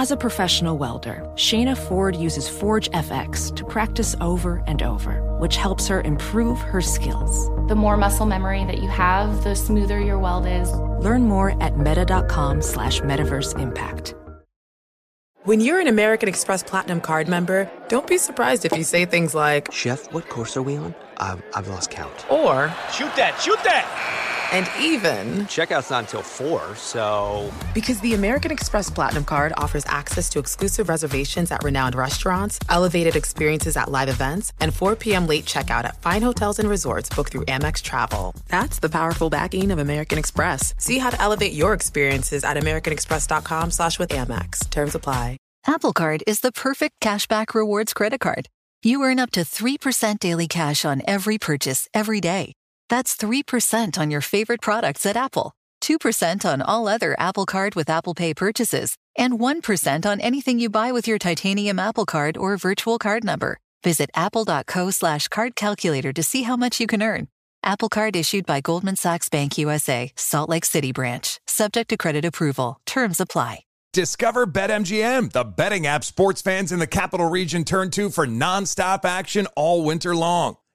As a professional welder, Shayna Ford uses Forge FX to practice over and over, which helps her improve her skills. The more muscle memory that you have, the smoother your weld is. Learn more at meta.com slash metaverse impact. When you're an American Express Platinum card member, don't be surprised if you say things like, Chef, what course are we on? I've, I've lost count. Or, Shoot that, shoot that! And even, Checkout's not until 4, so. Because the American Express Platinum Card offers access to exclusive reservations at renowned restaurants, elevated experiences at live events, and 4 p.m. late checkout at fine hotels and resorts booked through Amex Travel. That's the powerful backing of American Express. See how to elevate your experiences at americanexpress.com slash with Amex. Terms apply. Apple Card is the perfect cashback rewards credit card. You earn up to 3% daily cash on every purchase every day. That's 3% on your favorite products at Apple, 2% on all other Apple Card with Apple Pay purchases, and 1% on anything you buy with your titanium Apple Card or virtual card number. Visit apple.co slash card calculator to see how much you can earn. Apple Card issued by Goldman Sachs Bank USA, Salt Lake City branch, subject to credit approval. Terms apply. Discover BetMGM, the betting app sports fans in the capital region turn to for nonstop action all winter long.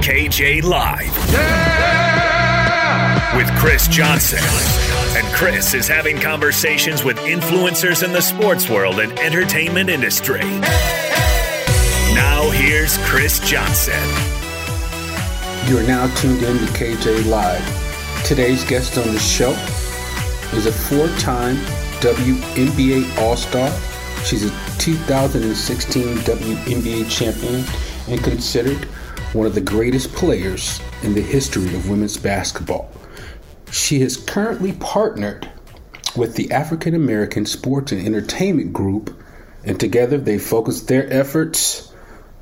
KJ Live Yeah! with Chris Johnson. And Chris is having conversations with influencers in the sports world and entertainment industry. Now, here's Chris Johnson. You are now tuned in to KJ Live. Today's guest on the show is a four time WNBA All Star. She's a 2016 WNBA champion and considered one of the greatest players in the history of women's basketball. She is currently partnered with the African American Sports and Entertainment Group, and together they focus their efforts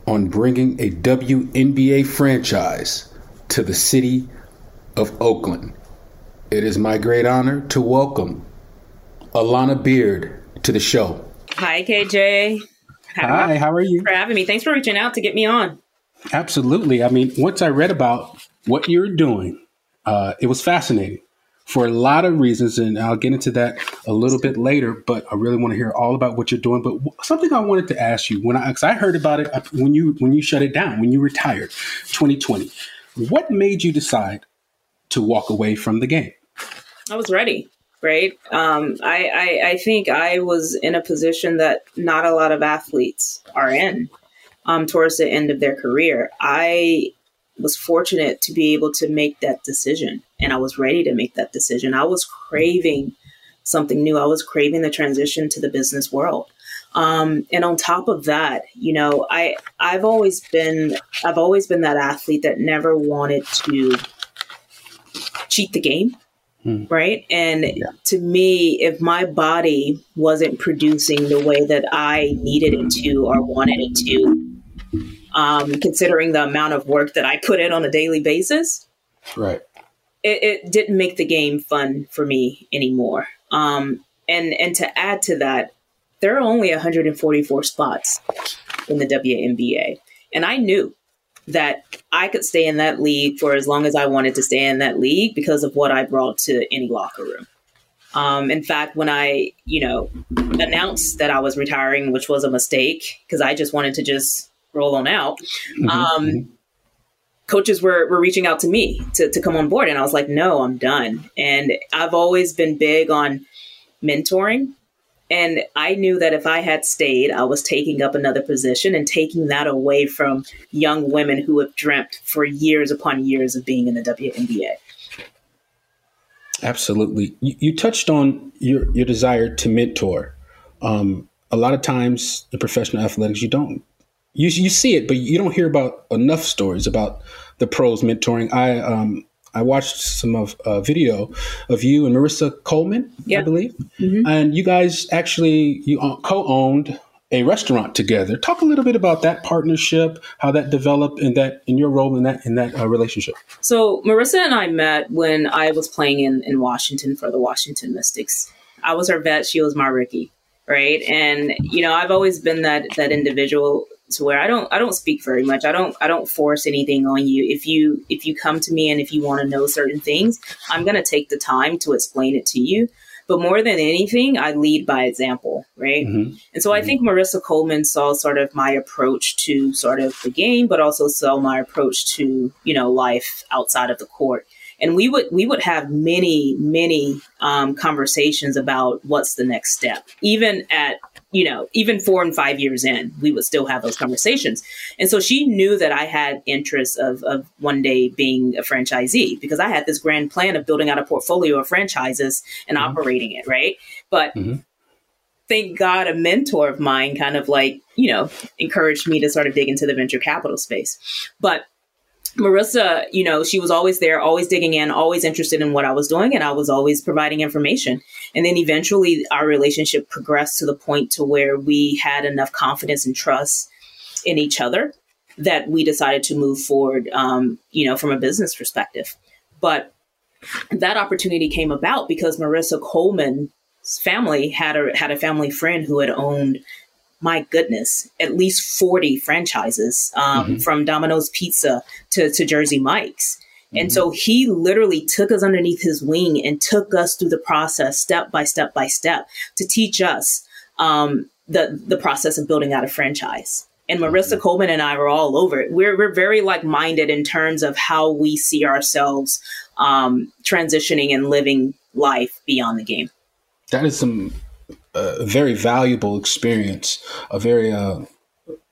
on bringing a WNBA franchise to the city of Oakland. It is my great honor to welcome Alana Beard to the show. Hi, KJ. Hi, how are you? For having me. Thanks for reaching out to get me on. Absolutely. I mean, once I read about what you're doing, uh, it was fascinating for a lot of reasons, and I'll get into that a little bit later. But I really want to hear all about what you're doing. But something I wanted to ask you when I, cause I heard about it uh, when you when you shut it down, when you retired, 2020. What made you decide to walk away from the game? I was ready. Right. Um, I, I I think I was in a position that not a lot of athletes are in. Um, towards the end of their career, I was fortunate to be able to make that decision and I was ready to make that decision. I was craving something new. I was craving the transition to the business world. Um, and on top of that, you know, I I've always been I've always been that athlete that never wanted to cheat the game. Hmm. Right. And yeah. to me, if my body wasn't producing the way that I needed it to or wanted it to, um, considering the amount of work that I put in on a daily basis, right, it, it didn't make the game fun for me anymore. Um, and and to add to that, there are only 144 spots in the WNBA, and I knew that I could stay in that league for as long as I wanted to stay in that league because of what I brought to any locker room. Um, in fact, when I, you know, announced that I was retiring, which was a mistake because I just wanted to just roll on out, mm-hmm. um, mm-hmm. coaches were, were reaching out to me to, to come on board. And I was like, no, I'm done. And I've always been big on mentoring And I knew that if I had stayed, I was taking up another position and taking that away from young women who have dreamt for years upon years of being in the WNBA. Absolutely. You, you touched on your, your desire to mentor. Um, a lot of times in professional athletics, you don't. You, you see it, but you don't hear about enough stories about the pros mentoring. I um, I watched some of uh, video of you and Marissa Coleman, yeah. I believe, mm-hmm. and you guys actually you co-owned a restaurant together. Talk a little bit about that partnership, how that developed, and that in your role in that in that uh, relationship. So Marissa and I met when I was playing in in Washington for the Washington Mystics. I was her vet; she was my rookie, right? And you know, I've always been that that individual to where I don't I don't speak very much. I don't I don't force anything on you. If you if you come to me and if you want to know certain things, I'm going to take the time to explain it to you. But more than anything, I lead by example, right? Mm-hmm. And so I mm-hmm. think Marissa Coleman saw sort of my approach to sort of the game, but also saw my approach to, you know, life outside of the court. And we would we would have many, many um, conversations about what's the next step, even at you know, even four and five years in, we would still have those conversations. And so she knew that I had interests of, of one day being a franchisee because I had this grand plan of building out a portfolio of franchises and mm-hmm. operating it, right? But mm-hmm. thank God a mentor of mine kind of like, you know, encouraged me to sort of dig into the venture capital space. But Marissa, you know, she was always there, always digging in, always interested in what I was doing, and I was always providing information. And then eventually our relationship progressed to the point to where we had enough confidence and trust in each other that we decided to move forward, um, you know, from a business perspective. But that opportunity came about because Marissa Coleman's family had a had a family friend who had owned my goodness, at least 40 franchises um, mm-hmm. from Domino's Pizza to, to Jersey Mike's. Mm-hmm. And so he literally took us underneath his wing and took us through the process step by step by step to teach us um, the, the process of building out a franchise. And Marissa mm-hmm. Coleman and I were all over it. We're, we're very like minded in terms of how we see ourselves um, transitioning and living life beyond the game. That is some a very valuable experience, a very uh,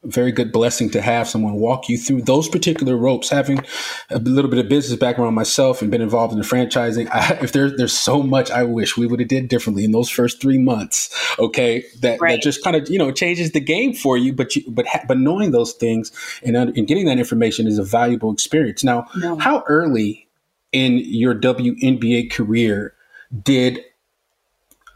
very good blessing to have someone walk you through those particular ropes. Having a little bit of business background myself and been involved in the franchising, I, if there, there's so much I wish we would have did differently in those first three months. Okay, that right. that just kind of you know changes the game for you. But you, but ha- but knowing those things and, and getting that information is a valuable experience. Now, no. how early in your WNBA career did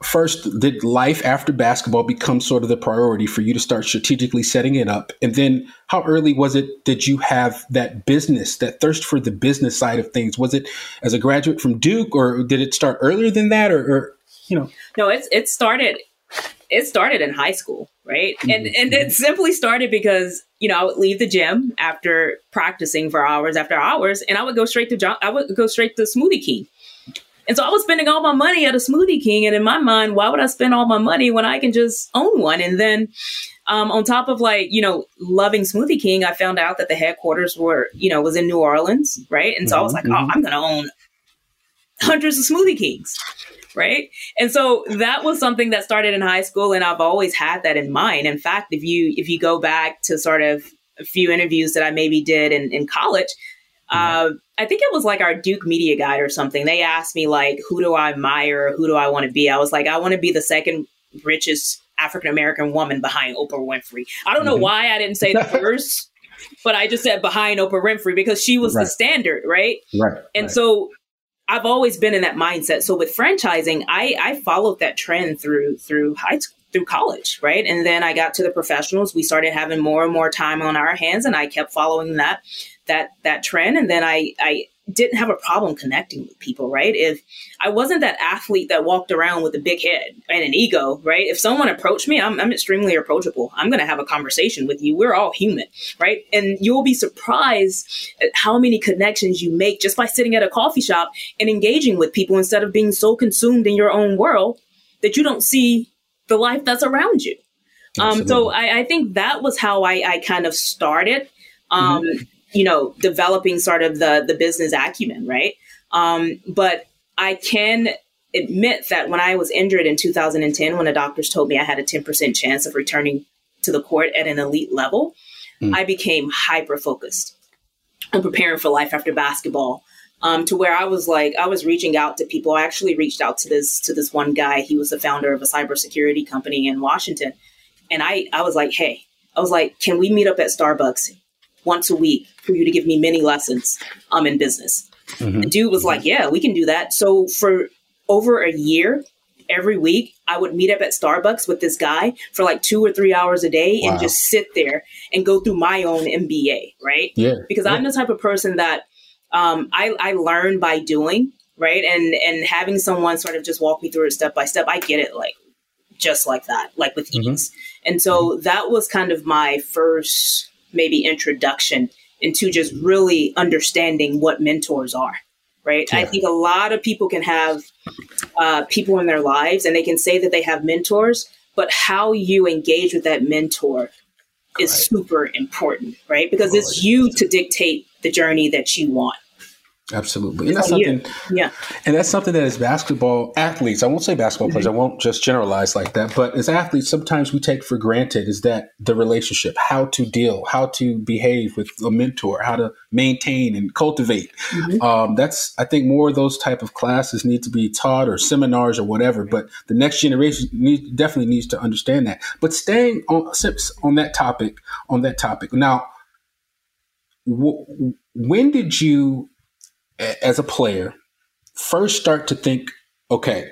first did life after basketball become sort of the priority for you to start strategically setting it up. And then how early was it did you have that business that thirst for the business side of things? Was it as a graduate from duke or did it start earlier than that or, or you know? No it's it started it started in high school right? Mm-hmm. and and it simply started because you know i would leave the gym after practicing for hours after hours and i would go straight to John, i would go straight to smoothie king and so I was spending all my money at a Smoothie King. And in my mind, why would I spend all my money when I can just own one? And then um, on top of like, you know, loving Smoothie King, I found out that the headquarters were, you know, was in New Orleans, right? And so mm-hmm, I was like, oh, mm-hmm. I'm going to own hundreds of Smoothie Kings. Right. And so that was something that started in high school. And I've always had that in mind. In fact, if you, if you go back to sort of a few interviews that I maybe did in, in college, uh, I think it was like our Duke Media Guide or something. They asked me like, who do I admire? Who do I want to be? I was like, I want to be the second richest African American woman behind Oprah Winfrey. I don't know mm-hmm. why I didn't say the first, but I just said behind Oprah Winfrey because she was right. the standard, right? Right. And right. so I've always been in that mindset. So with franchising, I, I followed that trend through through high school through college, right? And then I got to the professionals. We started having more and more time on our hands, and I kept following that that that trend and then I I didn't have a problem connecting with people, right? If I wasn't that athlete that walked around with a big head and an ego, right? If someone approached me, I'm, I'm extremely approachable. I'm going to have a conversation with you. We're all human, right? And you'll be surprised at how many connections you make just by sitting at a coffee shop and engaging with people instead of being so consumed in your own world that you don't see the life that's around you. Um, so I, I, think that was how I, I kind of started. Um, mm-hmm you know, developing sort of the the business acumen, right? Um, but I can admit that when I was injured in 2010, when the doctors told me I had a 10% chance of returning to the court at an elite level, mm. I became hyper focused on preparing for life after basketball. Um, to where I was like, I was reaching out to people. I actually reached out to this to this one guy. He was the founder of a cybersecurity company in Washington, and I I was like, hey, I was like, can we meet up at Starbucks once a week for you to give me many lessons um in business? Mm-hmm. The dude was like, yeah, we can do that. So for over a year, every week, I would meet up at Starbucks with this guy for like two or three hours a day wow. and just sit there and go through my own MBA, right? Yeah. Because yeah. I'm the type of person that um, I, I learn by doing, right? And and having someone sort of just walk me through it step by step, I get it like just like that, like with mm-hmm. ease. And so mm-hmm. that was kind of my first maybe introduction into just really understanding what mentors are right? Yeah. I think a lot of people can have uh, people in their lives and they can say that they have mentors, but how you engage with that mentor is super important, right? Because it's you to dictate the journey that you want. Absolutely. And that's something yeah. And that's something that as basketball athletes, I won't say basketball mm-hmm. players, I won't just generalize like that, but as athletes, sometimes we take for granted is that the relationship, how to deal, how to behave with a mentor, how to maintain and cultivate. Mm-hmm. Um, that's I think more of those type of classes need to be taught or seminars or whatever. But the next generation need, definitely needs to understand that. But staying on on that topic, on that topic. Now, w- when did you as a player first start to think, okay,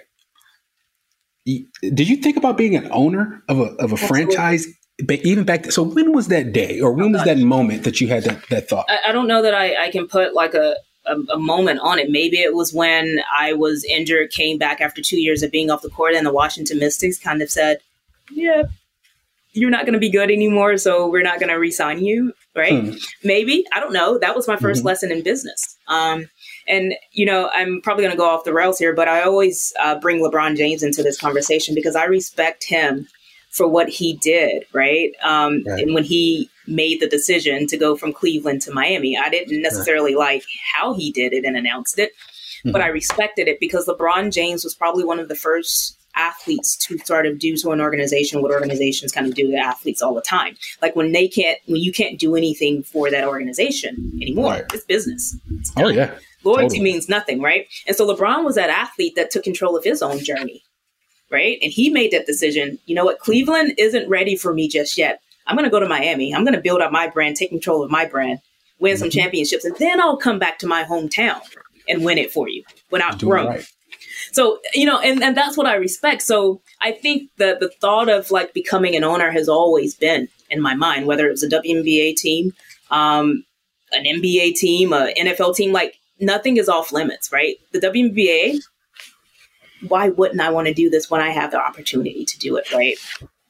did you think about being an owner of a of a franchise? But even back, then, so when was that day, or when was that moment that you had that, that thought? I, I don't know that I, I can put like a, a, a moment on it. Maybe it was when I was injured, came back after two years of being off the court, and the Washington Mystics kind of said, "Yeah, you're not going to be good anymore, so we're not going to resign you." Right? Hmm. Maybe I don't know. That was my 1st mm-hmm. lesson in business. Um, and, you know, I'm probably going to go off the rails here, but I always uh, bring LeBron James into this conversation because I respect him for what he did, right? Um, right. And when he made the decision to go from Cleveland to Miami, I didn't necessarily right. like how he did it and announced it, mm-hmm. but I respected it because LeBron James was probably one of the first athletes to sort of do to an organization what organizations kind of do to athletes all the time. Like when they can't, when you can't do anything for that organization anymore, right. it's business. It's oh yeah, Loyalty totally. means nothing, right? And so LeBron was that athlete that took control of his own journey, right? And he made that decision. You know what? Cleveland isn't ready for me just yet. I'm going to go to Miami. I'm going to build up my brand, take control of my brand, win mm-hmm. some championships, and then I'll come back to my hometown and win it for you when I've grown. Right. So, you know, and, and that's what I respect. So I think that the thought of like becoming an owner has always been in my mind, whether it was a WNBA team, um, an NBA team, a NFL team, like nothing is off limits, right? The WNBA, why wouldn't I want to do this when I have the opportunity to do it, right?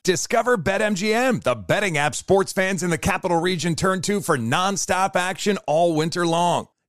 Discover BetMGM, the betting app sports fans in the capital region turn to for nonstop action all winter long.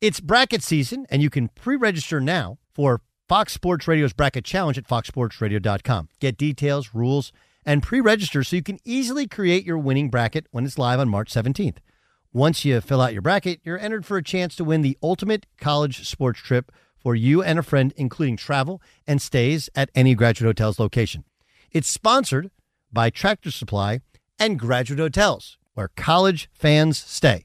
It's bracket season, and you can pre-register now for Fox Sports Radio's Bracket Challenge at foxsportsradio.com. Get details, rules, and pre register so you can easily create your winning bracket when it's live on March 17th. Once you fill out your bracket, you're entered for a chance to win the ultimate college sports trip for you and a friend, including travel and stays at any graduate hotel's location. It's sponsored by Tractor Supply and Graduate Hotels, where college fans stay.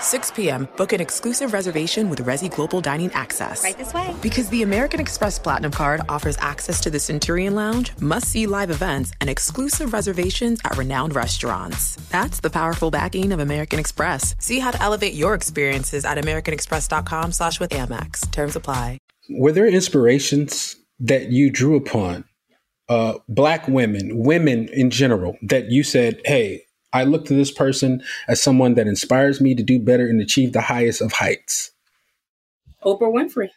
6 p.m., book an exclusive reservation with Resy Global Dining Access. Right this way. Because the American Express Platinum Card offers access to the Centurion Lounge, must see live events, and exclusive reservations at renowned restaurants. That's the powerful backing of American Express. See how to elevate your experiences at AmericanExpress.com slash with Amex. Terms apply. Were there inspirations that you drew upon? Uh, black women, women in general, that you said, hey, I look to this person as someone that inspires me to do better and achieve the highest of heights. Oprah Winfrey.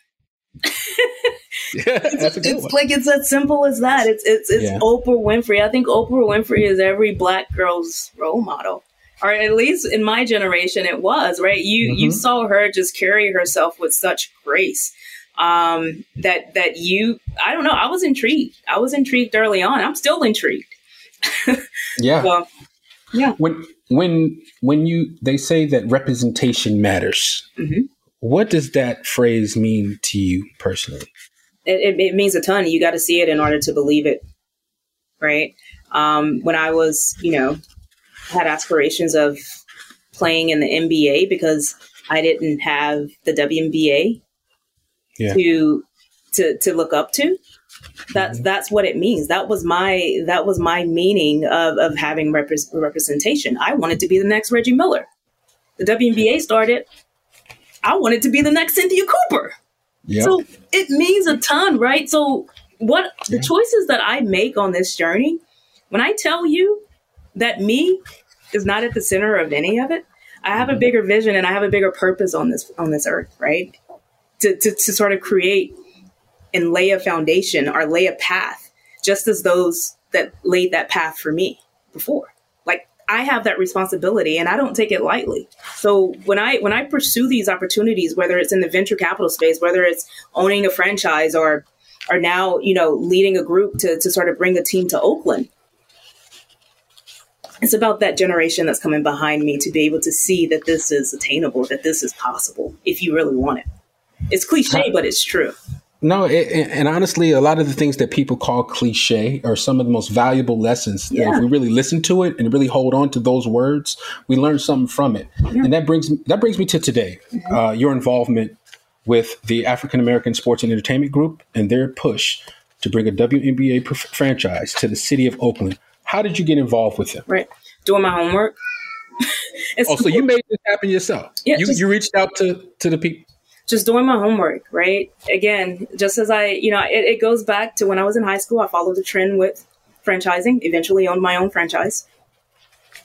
yeah, that's a good it's one. like it's as simple as that. It's it's it's Yeah. Oprah Winfrey. I think Oprah Winfrey is every black girl's role model. Or at least in my generation it was, right? You you Mhm. saw her just carry herself with such grace. Um that that you I don't know, I was intrigued. I was intrigued early on. I'm still intrigued. Yeah. Well, yeah. When when when you they say that representation matters, Mhm. what does that phrase mean to you personally? it, it, it means a ton. You got to see it in order to believe it, right? Um, when I was, you know, had aspirations of playing in the NBA because I didn't have the WNBA Yeah. to to to look up to. That's mm-hmm. that's what it means. That was my that was my meaning of of having repres representation. I wanted to be the next Reggie Miller. The WNBA started. I wanted to be the next Cynthia Cooper. Yeah. So it means a ton, right? So what the choices that I make on this journey, when I tell you that me is not at the center of any of it, I have a mm-hmm. bigger vision and I have a bigger purpose on this on this earth, right? To to, to sort of create and lay a foundation or lay a path, just as those that laid that path for me before. Like I have that responsibility and I don't take it lightly. So when I when I pursue these opportunities, whether it's in the venture capital space, whether it's owning a franchise or are now, you know, leading a group to, to sort of bring a team to Oakland. It's about that generation that's coming behind me to be able to see that this is attainable, that this is possible if you really want it. It's cliche, but it's true. No, it, and honestly, a lot of the things that people call cliche are some of the most valuable lessons. Yeah. If we really listen to it and really hold on to those words, we learn something from it. And that brings that brings me to today. Uh, your involvement with the African American Sports and Entertainment Group and their push to bring a WNBA pr- franchise to the city of Oakland. How did you get involved with them? Right. Doing my homework. Oh, so you made this happen yourself? Yeah, you just- you reached out to to the people. Just doing my homework, right? Again, just as I, you know, it, it goes back to when I was in high school, I followed the trend with franchising, eventually owned my own franchise.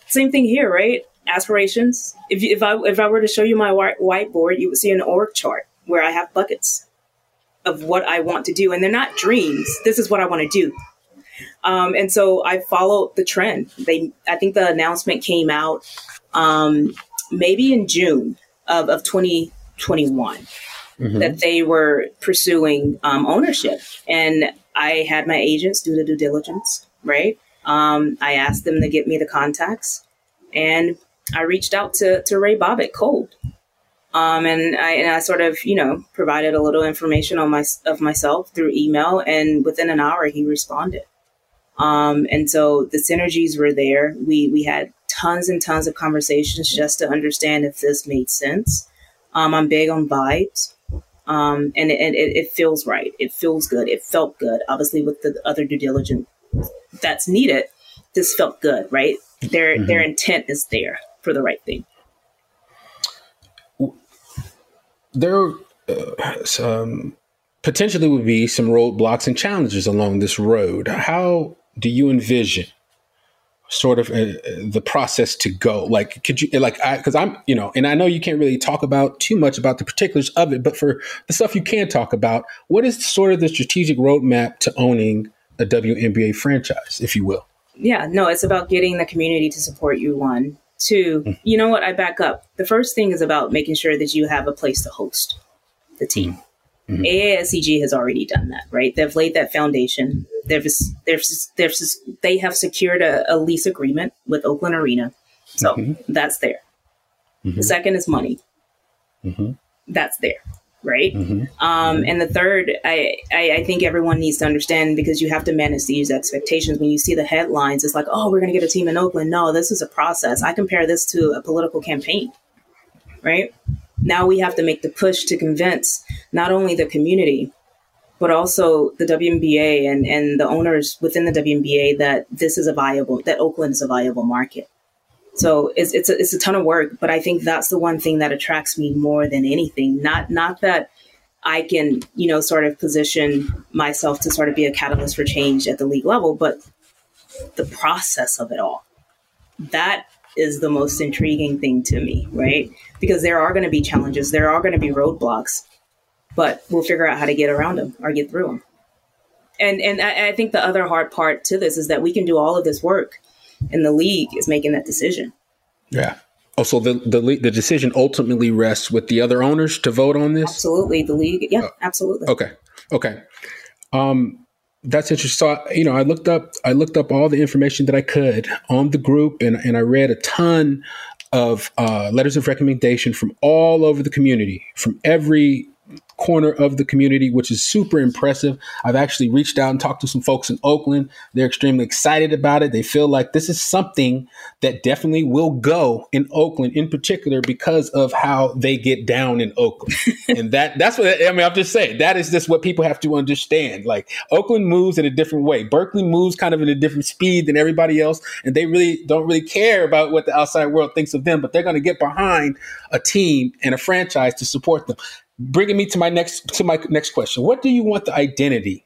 Same thing here, right? Aspirations. If, if I if I were to show you my white, whiteboard, you would see an org chart where I have buckets of what I want to do, and they're not dreams. This is what I want to do. Um, and so I followed the trend. They, I think the announcement came out um, maybe in June of, of 2021 that they were pursuing um, ownership. And I had my agents do the due diligence, right? Um, I asked them to get me the contacts, and I reached out to, to Ray Bobbitt cold. Um, and I and I sort of you know provided a little information on my of myself through email, and within an hour he responded. Um, and so the synergies were there. We we had tons and tons of conversations just to understand if this made sense. Um, I'm big on vibes, um, and it, it, it feels right. It feels good. It felt good. Obviously, with the other due diligence that's needed, this felt good, right? Their their intent is there for the right thing. there uh, some potentially would be some roadblocks and challenges along this road. How do you envision sort of uh, the process to go? Like, could you like I because I'm you know, and I know you can't really talk about too much about the particulars of it, but for the stuff you can talk about, what is sort of the strategic roadmap to owning a WNBA franchise, if you will? Yeah, no, it's about getting the community to support you. One, two. You know what? I back up. The first thing is about making sure that you have a place to host the team. Mm-hmm. AASEG has already done that, right? They've laid that foundation. They've, they've, they've, they have secured a, a lease agreement with Oakland Arena. So mm-hmm. that's there. Mm-hmm. The second is money. Mm-hmm. That's there, right? Mm-hmm. Um, and the third, I, I, I think everyone needs to understand because you have to manage these expectations. When you see the headlines, it's like, oh, we're going to get a team in Oakland. No, this is a process. I compare this to a political campaign, right? Now we have to make the push to convince not only the community, but also the WNBA and, and the owners within the WNBA that this is a viable, that Oakland is a viable market. So it's, it's, a, it's a ton of work, but I think that's the one thing that attracts me more than anything. Not, not that I can, you know, sort of position myself to sort of be a catalyst for change at the league level, but the process of it all. That is the most intriguing thing to me, right? Because there are going to be challenges, there are going to be roadblocks, but we'll figure out how to get around them or get through them. And and I, I think the other hard part to this is that we can do all of this work, and the league is making that decision. Yeah. Oh, so the the the decision ultimately rests with the other owners to vote on this. Absolutely, the league. Yeah, absolutely. Okay. Okay. Um, that's interesting. So, you know, I looked up I looked up all the information that I could on the group, and and I read a ton of uh, letters of recommendation from all over the community, from every corner of the community, which is super impressive. I've actually reached out and talked to some folks in Oakland. They're extremely excited about it. They feel like this is something that definitely will go in Oakland in particular because of how they get down in Oakland. and that that's what I mean, I'm just saying that is just what people have to understand. Like Oakland moves in a different way. Berkeley moves kind of in a different speed than everybody else, and they really don't really care about what the outside world thinks of them, but they're going to get behind a team and a franchise to support them bringing me to my next to my next question. What do you want the identity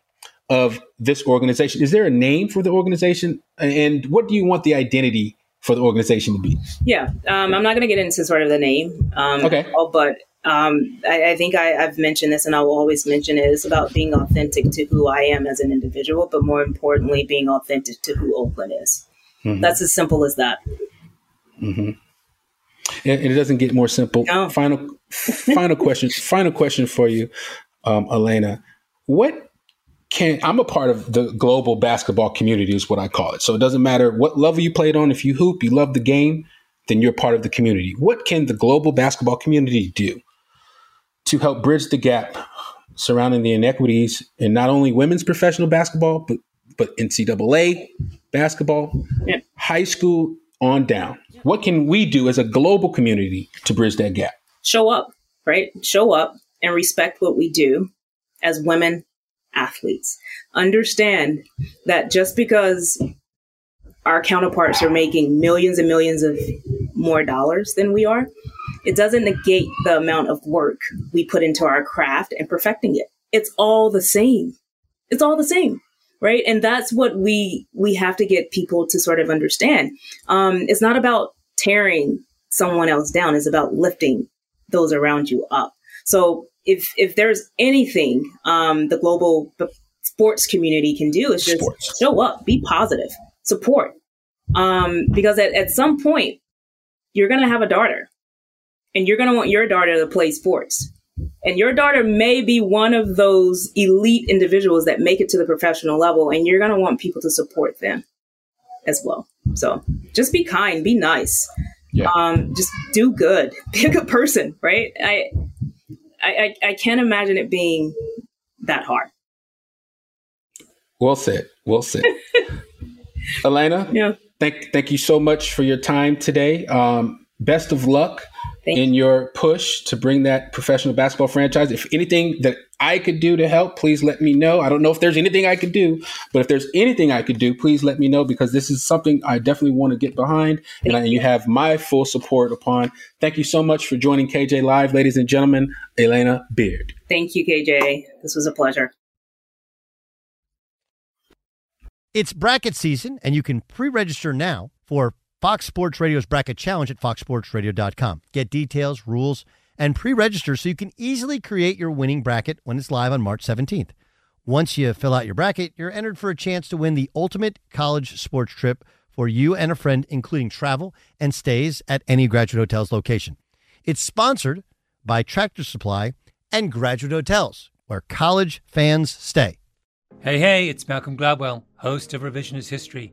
of this organization? Is there a name for the organization, and what do you want the identity for the organization to be? Yeah, um, I'm not going to get into sort of the name. Um, okay. But um, I, I, think I, have mentioned this, and I will always mention it. It's about being authentic to who I am as an individual, but more importantly, being authentic to who Oakland is. Mm-hmm. That's as simple as that. Mm-hmm. And it doesn't get more simple. No. Final, final question. Final question for you, um, Elena. What can I'm a part of the global basketball community is what I call it. So it doesn't matter what level you played on. If you hoop, you love the game, then you're part of the community. What can the global basketball community do to help bridge the gap surrounding the inequities in not only women's professional basketball, but but NCAA basketball, yeah. high school on down? What can we do as a global community to bridge that gap? Show up, right? Show up and respect what we do as women athletes. Understand that just because our counterparts are making millions and millions of more dollars than we are, it doesn't negate the amount of work we put into our craft and perfecting it. It's all the same. It's all the same right? And that's what we we have to get people to sort of understand. Um, it's not about tearing someone else down. It's about lifting those around you up. So if if there's anything um, the global sports community can do is just sports. show up be positive support. Um, because at, at some point you're going to have a daughter and you're going to want your daughter to play sports and your daughter may be one of those elite individuals that make it to the professional level, and you're going to want people to support them as well. So just be kind, be nice, yeah. um, just do good, be a good person, right? I, I, I can't imagine it being that hard. Well said. Well said. Elena, yeah. thank thank you so much for your time today. Um, best of luck Thank in your push to bring that professional basketball franchise. If anything that I could do to help, please let me know. I don't know if there's anything I could do, but if there's anything I could do, please let me know because this is something I definitely want to get behind and, I, you have my full support upon. Thank you so much for joining KJ Live, ladies and gentlemen. Elena Beard. Thank you, KJ. This was a pleasure. It's bracket season, and you can pre register now for Fox Sports Radio's Bracket Challenge at foxsportsradio.com. Get details, rules, and pre register so you can easily create your winning bracket when it's live on March 17th. Once you fill out your bracket, you're entered for a chance to win the ultimate college sports trip for you and a friend, including travel and stays at any graduate hotel's location. It's sponsored by Tractor Supply and Graduate Hotels where college fans stay. Hey, hey, it's Malcolm Gladwell, host of Revisionist History.